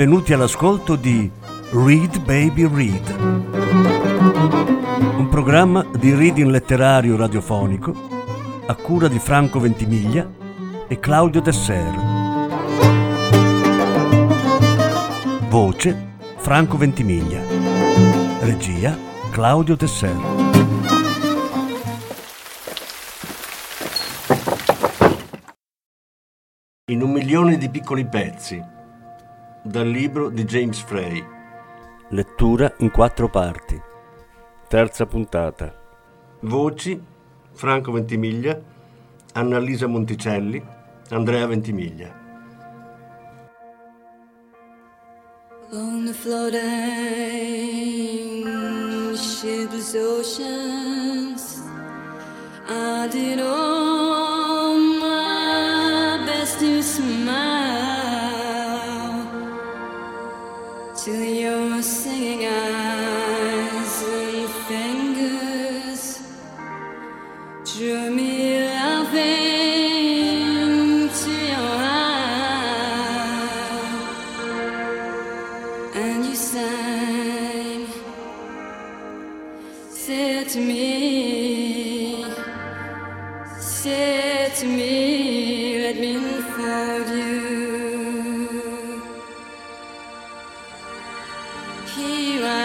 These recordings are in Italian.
benvenuti all'ascolto di Read Baby Read, un programma di reading letterario radiofonico a cura di Franco Ventimiglia e Claudio Desser. Voce Franco Ventimiglia. Regia Claudio Desser. In un milione di piccoli pezzi dal libro di James Frey. Lettura in quattro parti. Terza puntata. Voci Franco Ventimiglia, Annalisa Monticelli, Andrea Ventimiglia. On the floating shipless oceans, I did all Here I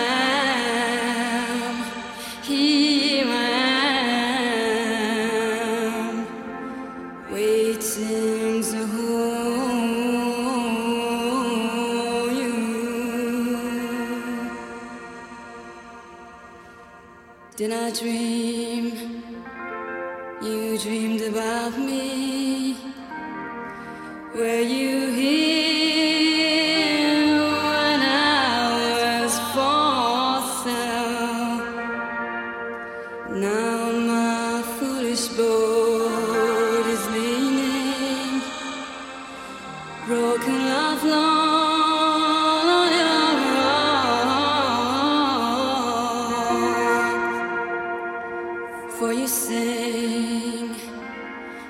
sing,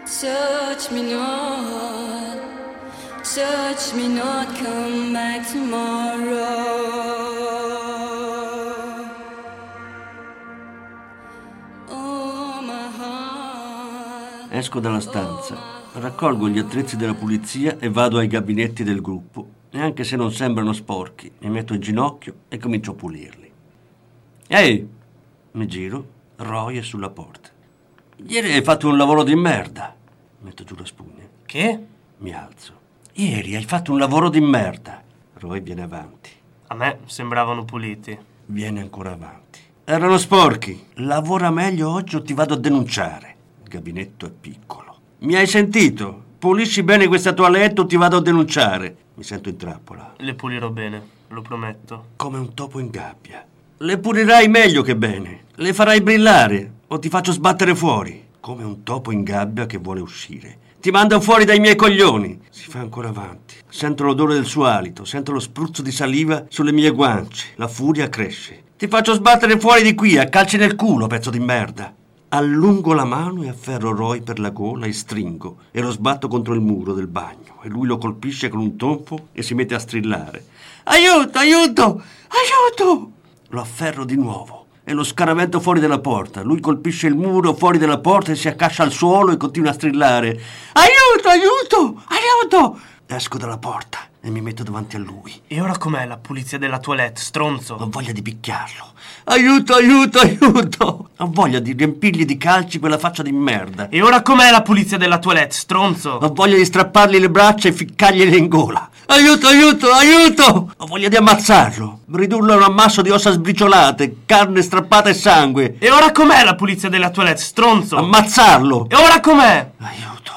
touch me not, touch me not, come back tomorrow. Oh, my heart. Esco dalla stanza, raccolgo gli attrezzi della pulizia e vado ai gabinetti del gruppo. E anche se non sembrano sporchi, mi metto in ginocchio e comincio a pulirli. Ehi! Mi giro, Roy è sulla porta. Ieri hai fatto un lavoro di merda. Metto giù la spugna. Che? Mi alzo. Ieri hai fatto un lavoro di merda. Roy viene avanti. A me sembravano puliti. Viene ancora avanti. Erano sporchi. Lavora meglio oggi o ti vado a denunciare. Il gabinetto è piccolo. Mi hai sentito? Pulisci bene questa toilette o ti vado a denunciare. Mi sento in trappola. Le pulirò bene, lo prometto. Come un topo in gabbia. Le pulirai meglio che bene. Le farai brillare o ti faccio sbattere fuori. Come un topo in gabbia che vuole uscire. Ti mando fuori dai miei coglioni. Si fa ancora avanti. Sento l'odore del suo alito, sento lo spruzzo di saliva sulle mie guance. La furia cresce. Ti faccio sbattere fuori di qui, a calci nel culo, pezzo di merda. Allungo la mano e afferro Roy per la gola e stringo e lo sbatto contro il muro del bagno e lui lo colpisce con un tonfo e si mette a strillare. Aiuto, aiuto, aiuto! Lo afferro di nuovo e lo scaravento fuori dalla porta. Lui colpisce il muro fuori dalla porta e si accascia al suolo e continua a strillare. Aiuto, aiuto, aiuto! Esco dalla porta e mi metto davanti a lui. E ora com'è la pulizia della toilette, stronzo? Ho voglia di picchiarlo. Aiuto, aiuto, aiuto! Ho voglia di riempirgli di calci quella faccia di merda. E ora com'è la pulizia della toilette, stronzo? Ho voglia di strappargli le braccia e ficcargliele in gola. Aiuto, aiuto, aiuto! Ho voglia di ammazzarlo. Ridurlo a un ammasso di ossa sbriciolate, carne strappata e sangue. E ora com'è la pulizia della toilette, stronzo? Ammazzarlo! E ora com'è? Aiuto,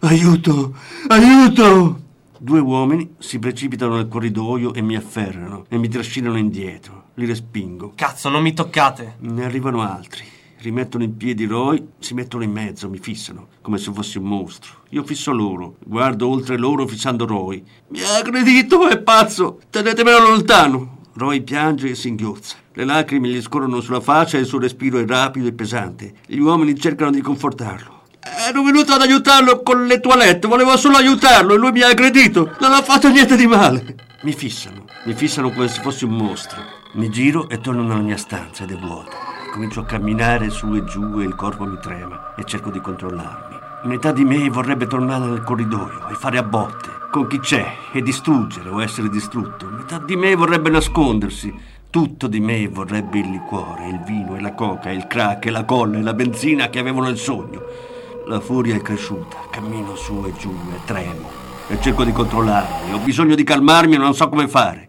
aiuto, aiuto! Due uomini si precipitano nel corridoio e mi afferrano e mi trascinano indietro. Li respingo. Cazzo, non mi toccate. Ne arrivano altri. Rimettono in piedi Roy, si mettono in mezzo, mi fissano, come se fossi un mostro. Io fisso loro, guardo oltre loro fissando Roy. Mi ha aggredito, è pazzo! Tenetemelo lontano! Roy piange e singhiozza. Le lacrime gli scorrono sulla faccia e il suo respiro è rapido e pesante. Gli uomini cercano di confortarlo. Ero venuto ad aiutarlo con le toilette, volevo solo aiutarlo e lui mi ha aggredito. Non ha fatto niente di male. Mi fissano, mi fissano come se fossi un mostro. Mi giro e torno nella mia stanza ed è vuota. Comincio a camminare su e giù e il corpo mi trema e cerco di controllarmi. Metà di me vorrebbe tornare nel corridoio e fare a botte con chi c'è e distruggere o essere distrutto. Metà di me vorrebbe nascondersi. Tutto di me vorrebbe il liquore, il vino e la coca, il crack e la colla e la benzina che avevo nel sogno. La furia è cresciuta, cammino su e giù e tremo e cerco di controllarmi. Ho bisogno di calmarmi e non so come fare.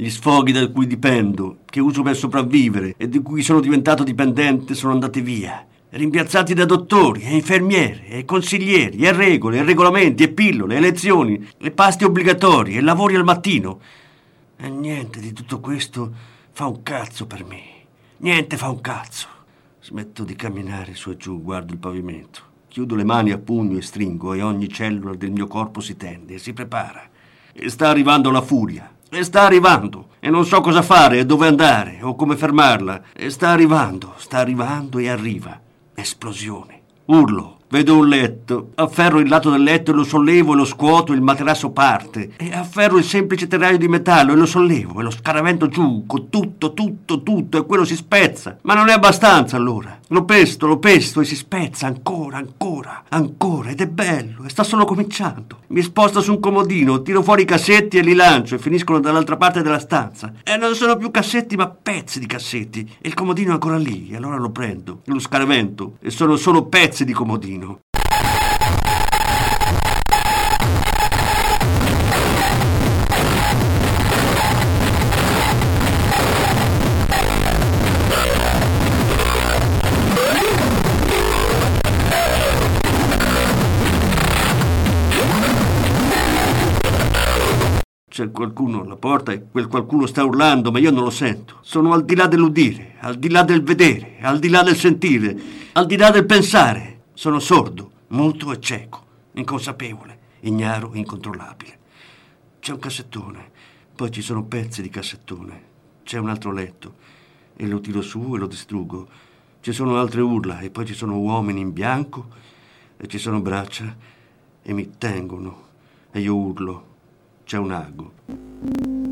Gli sfoghi da cui dipendo, che uso per sopravvivere e di cui sono diventato dipendente, sono andati via, rimpiazzati da dottori e infermiere e consiglieri e regole e regolamenti e pillole e lezioni e pasti obbligatori e lavori al mattino. E niente di tutto questo fa un cazzo per me. Niente fa un cazzo. Smetto di camminare su e giù, guardo il pavimento. Chiudo le mani a pugno e stringo e ogni cellula del mio corpo si tende e si prepara. E sta arrivando la furia. E sta arrivando. E non so cosa fare dove andare o come fermarla. E sta arrivando, sta arrivando e arriva. Esplosione. Urlo. Vedo un letto, afferro il lato del letto e lo sollevo e lo scuoto, il materasso parte. E afferro il semplice terrario di metallo e lo sollevo e lo scaravento giù, con tutto, tutto, tutto, e quello si spezza. Ma non è abbastanza allora. Lo pesto, lo pesto e si spezza ancora, ancora, ancora, ed è bello, e sta solo cominciando. Mi sposto su un comodino, tiro fuori i cassetti e li lancio e finiscono dall'altra parte della stanza. E non sono più cassetti, ma pezzi di cassetti. E il comodino è ancora lì, e allora lo prendo, lo scaravento, e sono solo pezzi di comodino. C'è qualcuno alla porta e quel qualcuno sta urlando, ma io non lo sento. Sono al di là dell'udire, al di là del vedere, al di là del sentire, al di là del pensare. Sono sordo, muto e cieco, inconsapevole, ignaro, incontrollabile. C'è un cassettone, poi ci sono pezzi di cassettone. C'è un altro letto e lo tiro su e lo distruggo. Ci sono altre urla e poi ci sono uomini in bianco e ci sono braccia e mi tengono e io urlo. C'è un ago.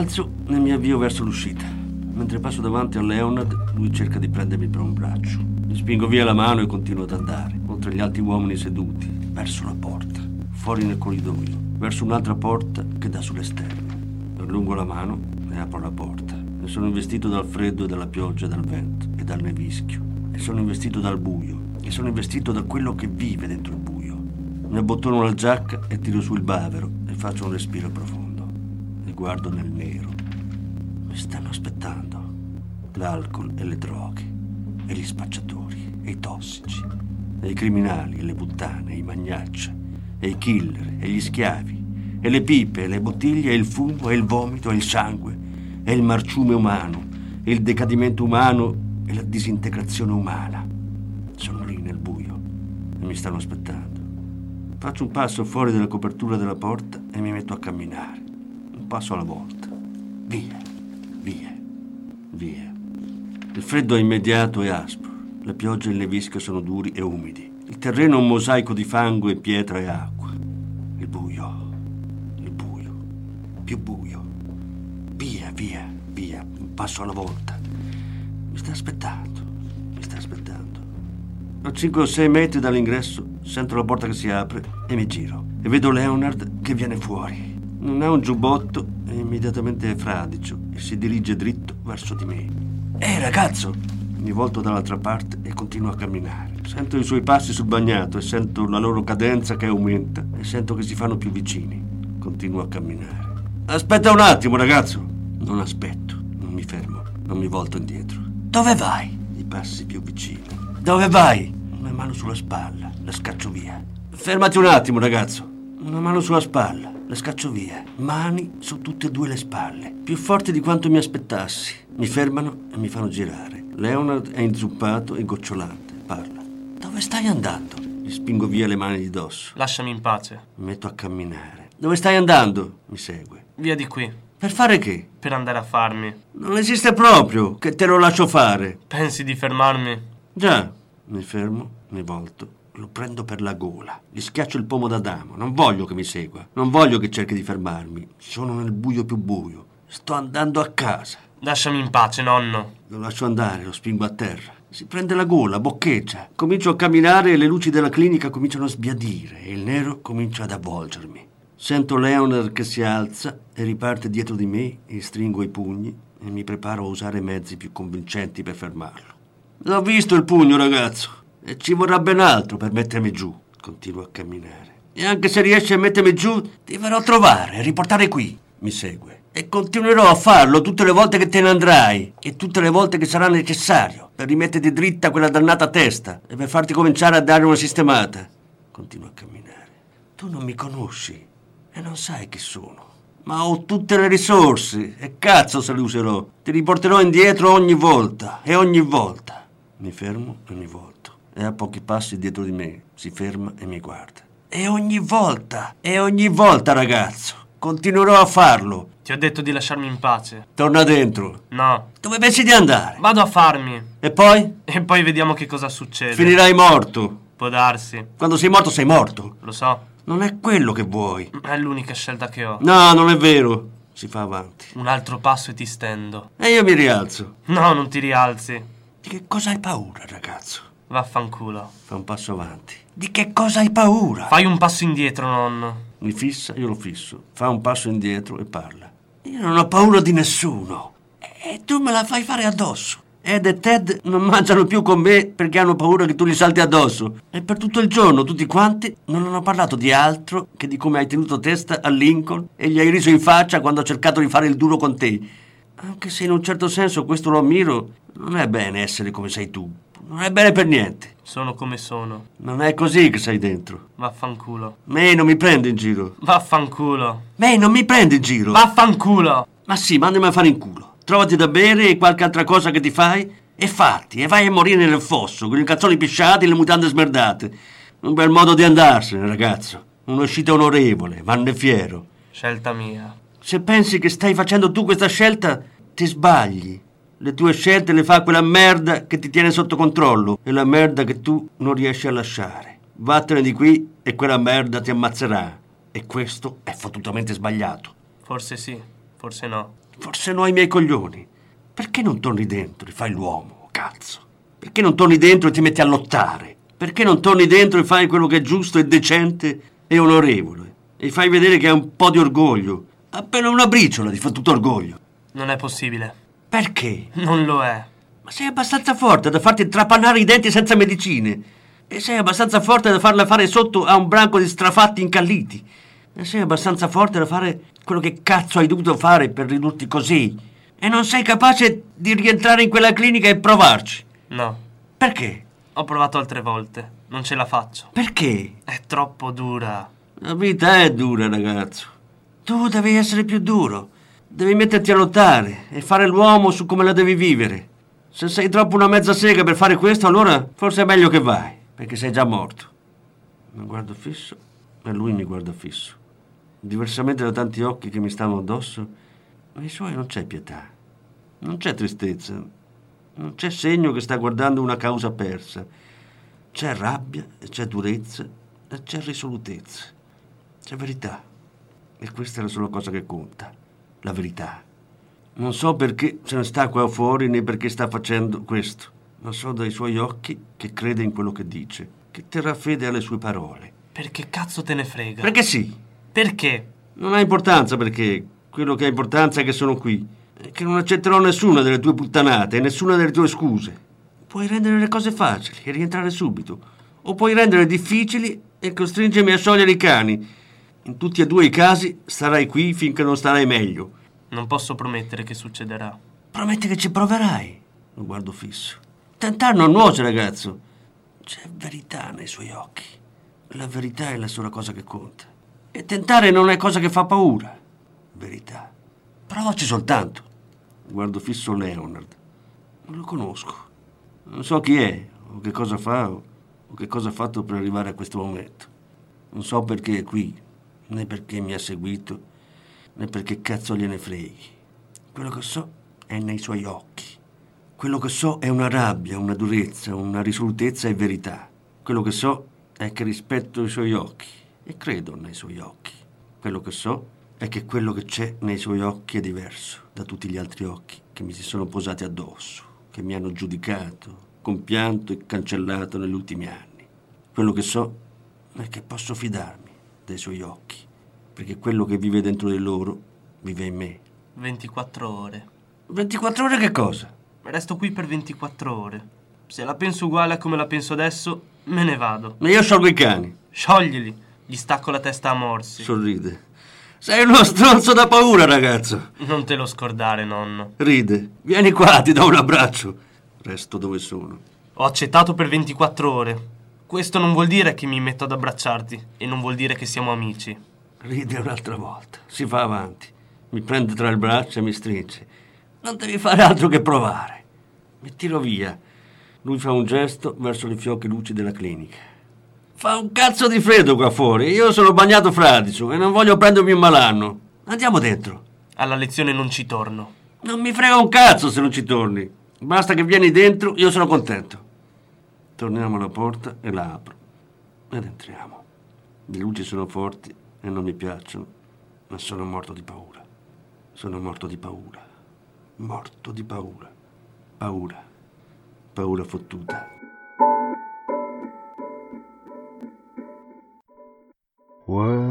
Alzo e mi avvio verso l'uscita. Mentre passo davanti a Leonard, lui cerca di prendermi per un braccio. Mi spingo via la mano e continuo ad andare, oltre gli altri uomini seduti, verso la porta, fuori nel corridoio, verso un'altra porta che dà sull'esterno. Allungo la mano e apro la porta. E sono investito dal freddo e dalla pioggia dal vento e dal nevischio. E sono investito dal buio. E sono investito da quello che vive dentro il buio. Mi abbottono la giacca e tiro su il bavero e faccio un respiro profondo e guardo nel nero. Mi stanno aspettando l'alcol e le droghe, e gli spacciatori, e i tossici, e i criminali, e le puttane, e i magnaccia, e i killer, e gli schiavi, e le pipe, e le bottiglie, e il fumo, e il vomito, e il sangue, e il marciume umano, e il decadimento umano, e la disintegrazione umana. Sono lì nel buio e mi stanno aspettando. Faccio un passo fuori dalla copertura della porta e mi metto a camminare. Passo alla volta. Via, via, via. Il freddo è immediato e aspro. La pioggia e il nevisco sono duri e umidi. Il terreno è un mosaico di fango e pietra e acqua. Il buio, il buio, più buio. Via, via, via, un passo alla volta. Mi sta aspettando, mi sta aspettando. A 5 o 6 metri dall'ingresso sento la porta che si apre e mi giro. E vedo Leonard che viene fuori. Non ha un giubbotto, è immediatamente fradicio e si dirige dritto verso di me. Ehi ragazzo! Mi volto dall'altra parte e continuo a camminare. Sento i suoi passi sul bagnato e sento la loro cadenza che aumenta e sento che si fanno più vicini. Continuo a camminare. Aspetta un attimo, ragazzo! Non aspetto, non mi fermo, non mi volto indietro. Dove vai? I passi più vicini. Dove vai? Una mano sulla spalla, la scaccio via. Fermati un attimo, ragazzo. Una mano sulla spalla, la scaccio via. Mani su tutte e due le spalle, più forti di quanto mi aspettassi. Mi fermano e mi fanno girare. Leonard è inzuppato e gocciolante. Parla. Dove stai andando? Gli spingo via le mani di dosso. Lasciami in pace. Mi metto a camminare. Dove stai andando? Mi segue. Via di qui. Per fare che? Per andare a farmi. Non esiste proprio che te lo lascio fare. Pensi di fermarmi? Già, mi fermo, mi volto, lo prendo per la gola, gli schiaccio il pomo d'Adamo. Non voglio che mi segua, non voglio che cerchi di fermarmi. Sono nel buio più buio. Sto andando a casa. Lasciami in pace, nonno. Lo lascio andare, lo spingo a terra. Si prende la gola, boccheggia. Comincio a camminare e le luci della clinica cominciano a sbiadire e il nero comincia ad avvolgermi. Sento Leonard che si alza e riparte dietro di me e stringo i pugni e mi preparo a usare mezzi più convincenti per fermarlo. L'ho visto il pugno, ragazzo, e ci vorrà ben altro per mettermi giù. Continuo a camminare. E anche se riesci a mettermi giù, ti verrò a trovare e riportare qui. Mi segue. E continuerò a farlo tutte le volte che te ne andrai e tutte le volte che sarà necessario per rimetterti dritta quella dannata testa e per farti cominciare a dare una sistemata. Continuo a camminare. Tu non mi conosci e non sai chi sono. Ma ho tutte le risorse e cazzo se le userò. Ti riporterò indietro ogni volta e ogni volta. Mi fermo e mi volto. È a pochi passi dietro di me. Si ferma e mi guarda. E ogni volta, e ogni volta, ragazzo. Continuerò a farlo. Ti ho detto di lasciarmi in pace. Torna dentro. No. Dove pensi di andare? Vado a farmi. E poi? E poi vediamo che cosa succede. Finirai morto. Può darsi. Quando sei morto, sei morto. Lo so. Non è quello che vuoi. È l'unica scelta che ho. No, non è vero. Si fa avanti. Un altro passo e ti stendo. E io mi rialzo. No, non ti rialzi. Di che cosa hai paura, ragazzo? Vaffanculo. Fa un passo avanti. Di che cosa hai paura? Fai un passo indietro, nonno. Mi fissa, io lo fisso. Fa un passo indietro e parla. Io non ho paura di nessuno. E tu me la fai fare addosso. Ed e Ted non mangiano più con me perché hanno paura che tu li salti addosso. E per tutto il giorno tutti quanti non hanno parlato di altro che di come hai tenuto testa a Lincoln e gli hai riso in faccia quando ha cercato di fare il duro con te. Anche se in un certo senso questo lo ammiro, non è bene essere come sei tu. Non è bene per niente. Sono come sono. Non è così che sei dentro. Vaffanculo. Me non mi prende in giro. Vaffanculo. Me non mi prende in giro. Vaffanculo. Ma sì, mandami a fare in culo. Trovati da bere e qualche altra cosa che ti fai e fatti e vai a morire nel fosso con i calzoni pisciati e le mutande smerdate. Un bel modo di andarsene, ragazzo. Un'uscita onorevole, vanne fiero. Scelta mia. Se pensi che stai facendo tu questa scelta, ti sbagli. Le tue scelte le fa quella merda che ti tiene sotto controllo e la merda che tu non riesci a lasciare. Vattene di qui e quella merda ti ammazzerà. E questo è fottutamente sbagliato. Forse sì, forse no. Forse no ai miei coglioni. Perché non torni dentro e fai l'uomo, cazzo? Perché non torni dentro e ti metti a lottare? Perché non torni dentro e fai quello che è giusto e decente e onorevole? E fai vedere che hai un po' di orgoglio. Appena una briciola di fottuto orgoglio. Non è possibile. Perché? Non lo è. Ma sei abbastanza forte da farti trapanare i denti senza medicine. E sei abbastanza forte da farla fare sotto a un branco di strafatti incalliti. E sei abbastanza forte da fare quello che cazzo hai dovuto fare per ridurti così. E non sei capace di rientrare in quella clinica e provarci. No. Perché? Ho provato altre volte. Non ce la faccio. Perché? È troppo dura. La vita è dura, ragazzo. Tu devi essere più duro. Devi metterti a lottare e fare l'uomo su come la devi vivere. Se sei troppo una mezza sega per fare questo, allora forse è meglio che vai, perché sei già morto. Mi guardo fisso e lui mi guarda fisso. Diversamente da tanti occhi che mi stanno addosso, nei suoi non c'è pietà, non c'è tristezza, non c'è segno che sta guardando una causa persa. C'è rabbia, e c'è durezza e c'è risolutezza. C'è verità. E questa è la sola cosa che conta, la verità. Non so perché se ne sta qua fuori né perché sta facendo questo, ma so dai suoi occhi che crede in quello che dice, che terrà fede alle sue parole. Perché cazzo te ne frega? Perché sì, Perché? non ha importanza perché quello che ha importanza è che sono qui e che non accetterò nessuna delle tue puttanate e nessuna delle tue scuse. Puoi rendere le cose facili e rientrare subito, o puoi rendere difficili e costringermi a sciogliere i cani. In tutti e due i casi starai qui finché non starai meglio. Non posso promettere che succederà. Prometti che ci proverai. Lo guardo fisso. Tentare non nuoce, ragazzo. C'è verità nei suoi occhi. La verità è la sola cosa che conta. E tentare non è cosa che fa paura. Verità. Provaci soltanto. Guardo fisso Leonard. Non lo conosco. Non so chi è, o che cosa fa, o o che cosa ha fatto per arrivare a questo momento. Non so perché è qui, né perché mi ha seguito, né perché cazzo gliene freghi. Quello che so è nei suoi occhi. Quello che so è una rabbia, una durezza, una risolutezza e verità. Quello che so è che rispetto i suoi occhi e credo nei suoi occhi. Quello che so è che quello che c'è nei suoi occhi è diverso da tutti gli altri occhi che mi si sono posati addosso, che mi hanno giudicato, compianto e cancellato negli ultimi anni. Quello che so è che posso fidarmi dei suoi occhi, perché quello che vive dentro di loro vive in me. 24 ore. 24 ore che cosa? Resto qui per 24 ore. Se la penso uguale a come la penso adesso, me ne vado. Ma io sciolgo i cani. Scioglili. Gli stacco la testa a morsi. Sorride. Sei uno stronzo da paura, ragazzo. Non te lo scordare, nonno. Ride. Vieni qua, ti do un abbraccio. Resto dove sono. Ho accettato per 24 ore. Questo non vuol dire che mi metto ad abbracciarti e non vuol dire che siamo amici. Ride un'altra volta. Si fa avanti. Mi prende tra il braccio e mi stringe. Non devi fare altro che provare. Mi tiro via. Lui fa un gesto verso le fiocche luci della clinica. Fa un cazzo di freddo qua fuori. Io sono bagnato fradicio e non voglio prendermi un malanno. Andiamo dentro. Alla lezione non ci torno. Non mi frega un cazzo se non ci torni. Basta che vieni dentro, io sono contento. Torniamo alla porta e la apro. Ed entriamo. Le luci sono forti e non mi piacciono, ma sono morto di paura. Sono morto di paura. Morto di paura. Paura. Paura fottuta. World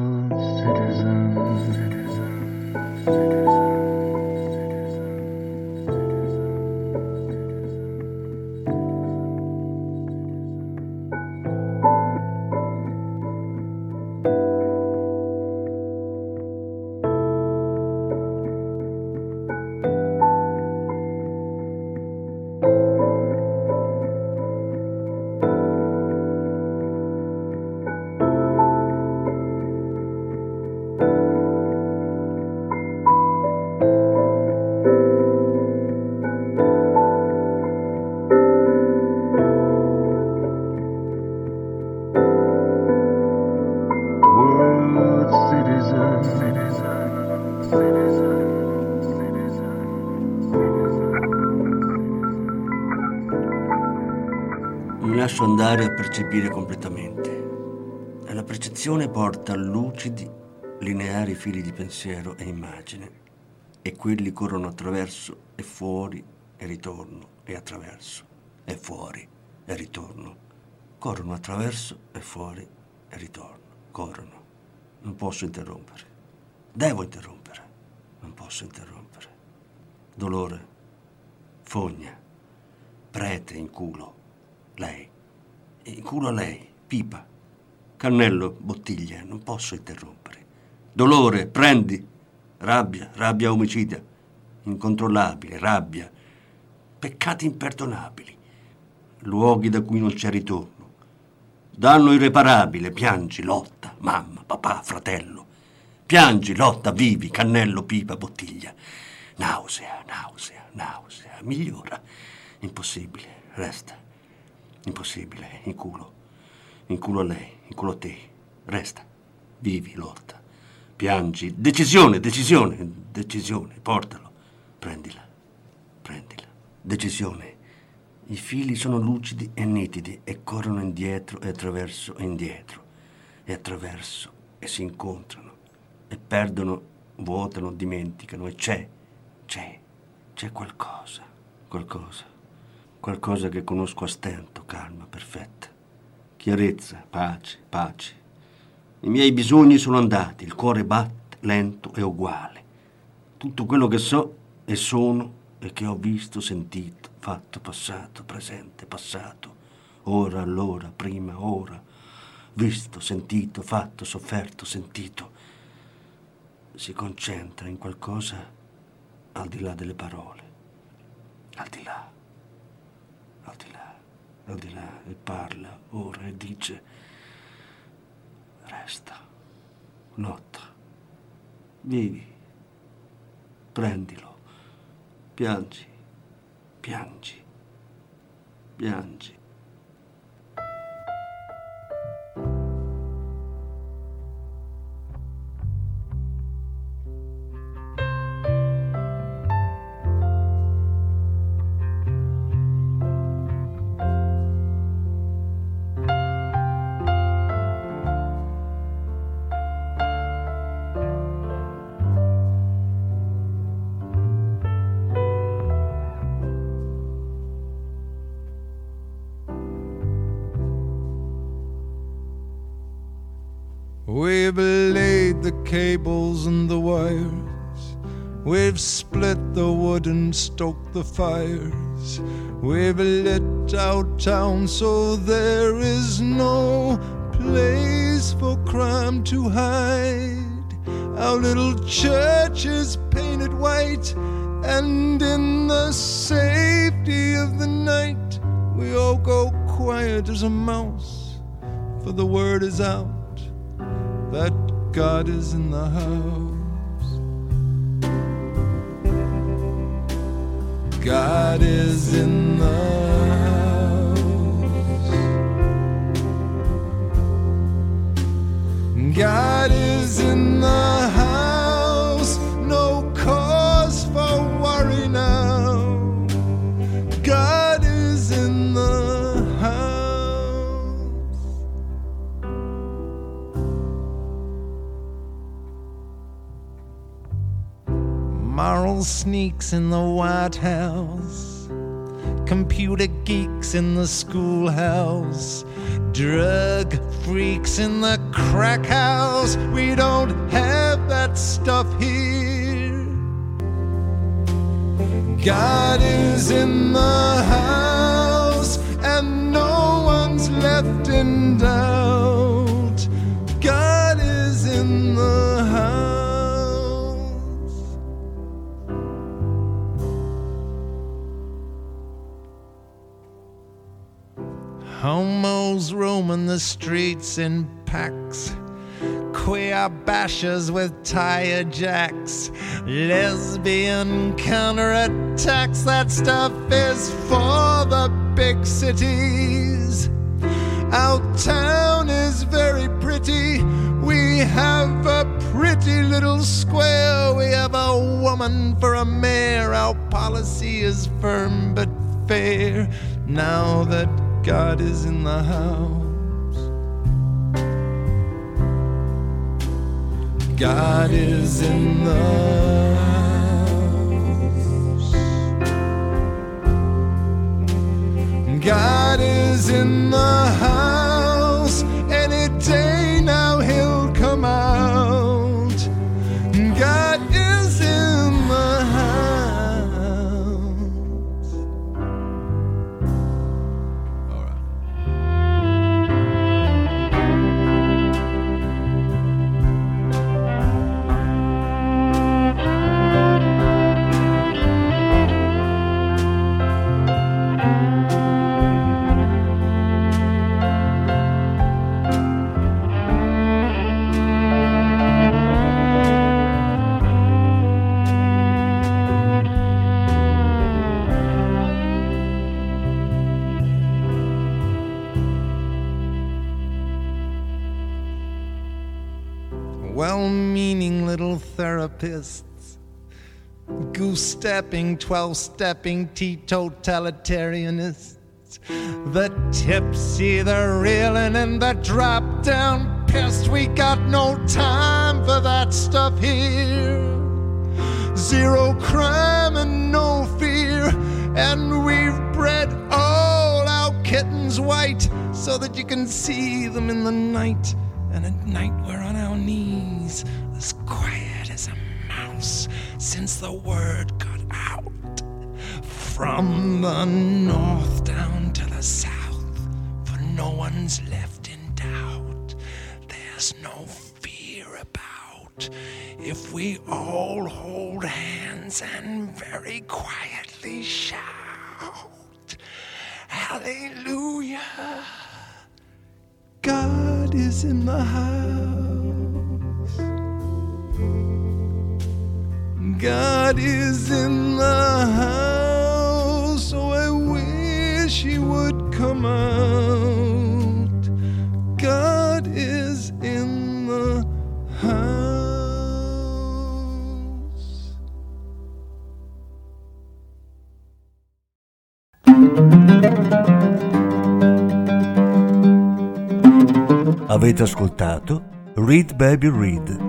percepire completamente. La percezione porta lucidi, lineari fili di pensiero e immagine. E quelli corrono attraverso e fuori e ritorno e attraverso e fuori e ritorno. Corrono attraverso e fuori e ritorno. Corrono. Non posso interrompere. Devo interrompere. Non posso interrompere. Dolore. Fogna. Prete in culo. Lei. In culo a lei. Pipa. Cannello, bottiglia. Non posso interrompere. Dolore, prendi. Rabbia, rabbia omicida. Incontrollabile, rabbia. Peccati imperdonabili. luoghi da cui non c'è ritorno. Danno irreparabile, piangi, lotta, mamma, papà, fratello. Piangi, lotta, vivi, cannello, pipa, bottiglia. Nausea, nausea, nausea, migliora. Impossibile, resta. Impossibile, in culo. In culo a lei, in culo a te. Resta. Vivi, lotta. Piangi. Decisione, decisione, decisione. Portalo. Prendila. Prendila. Decisione. I fili sono lucidi e nitidi e corrono indietro e attraverso e indietro e attraverso e si incontrano e perdono, vuotano, dimenticano e c'è, c'è, c'è qualcosa, qualcosa, qualcosa che conosco a stento, calma, perfetta, chiarezza, pace, pace. I miei bisogni sono andati, il cuore batte lento e uguale. Tutto quello che so e sono e che ho visto, sentito, fatto, passato, presente, passato, ora, allora, prima, ora, visto, sentito, fatto, sofferto, sentito, si concentra in qualcosa al di là delle parole, al di là, al di là, e parla ora e dice, resta, lotta, vivi, prendilo, piangi, piangi, piangi. The fires. We've lit out town so there is no place for crime to hide. Our little church is painted white, and in the safety of the night, we all go quiet as a mouse, for the word is out that God is in the house. God is in the house. God is in the house. Moral sneaks in the White House, computer geeks in the schoolhouse, drug freaks in the crack house. We don't have that stuff here. God is in the house, and no one's left in doubt. Roaming the streets in packs. Queer bashers with tire jacks. Lesbian counterattacks. That stuff is for the big cities. Our town is very pretty. We have a pretty little square. We have a woman for a mayor. Our policy is firm but fair. Now that God is in the house. God is in the house. God is in the house. Any day now he'll come out. Therapists. Goose stepping, 12 stepping teetotalitarianists. The tipsy, the reeling, and the drop down pissed. We got no time for that stuff here. Zero crime and no fear. And we've bred all our kittens white so that you can see them in the night. And at night we're on our knees, as mouse, since the word got out. From the north down to the south, for no one's left in doubt. There's no fear about if we all hold hands and very quietly shout, Hallelujah! God is in the house. God is in the house, so I wish He would come out. God is in the house. Avete ascoltato Read Baby Read,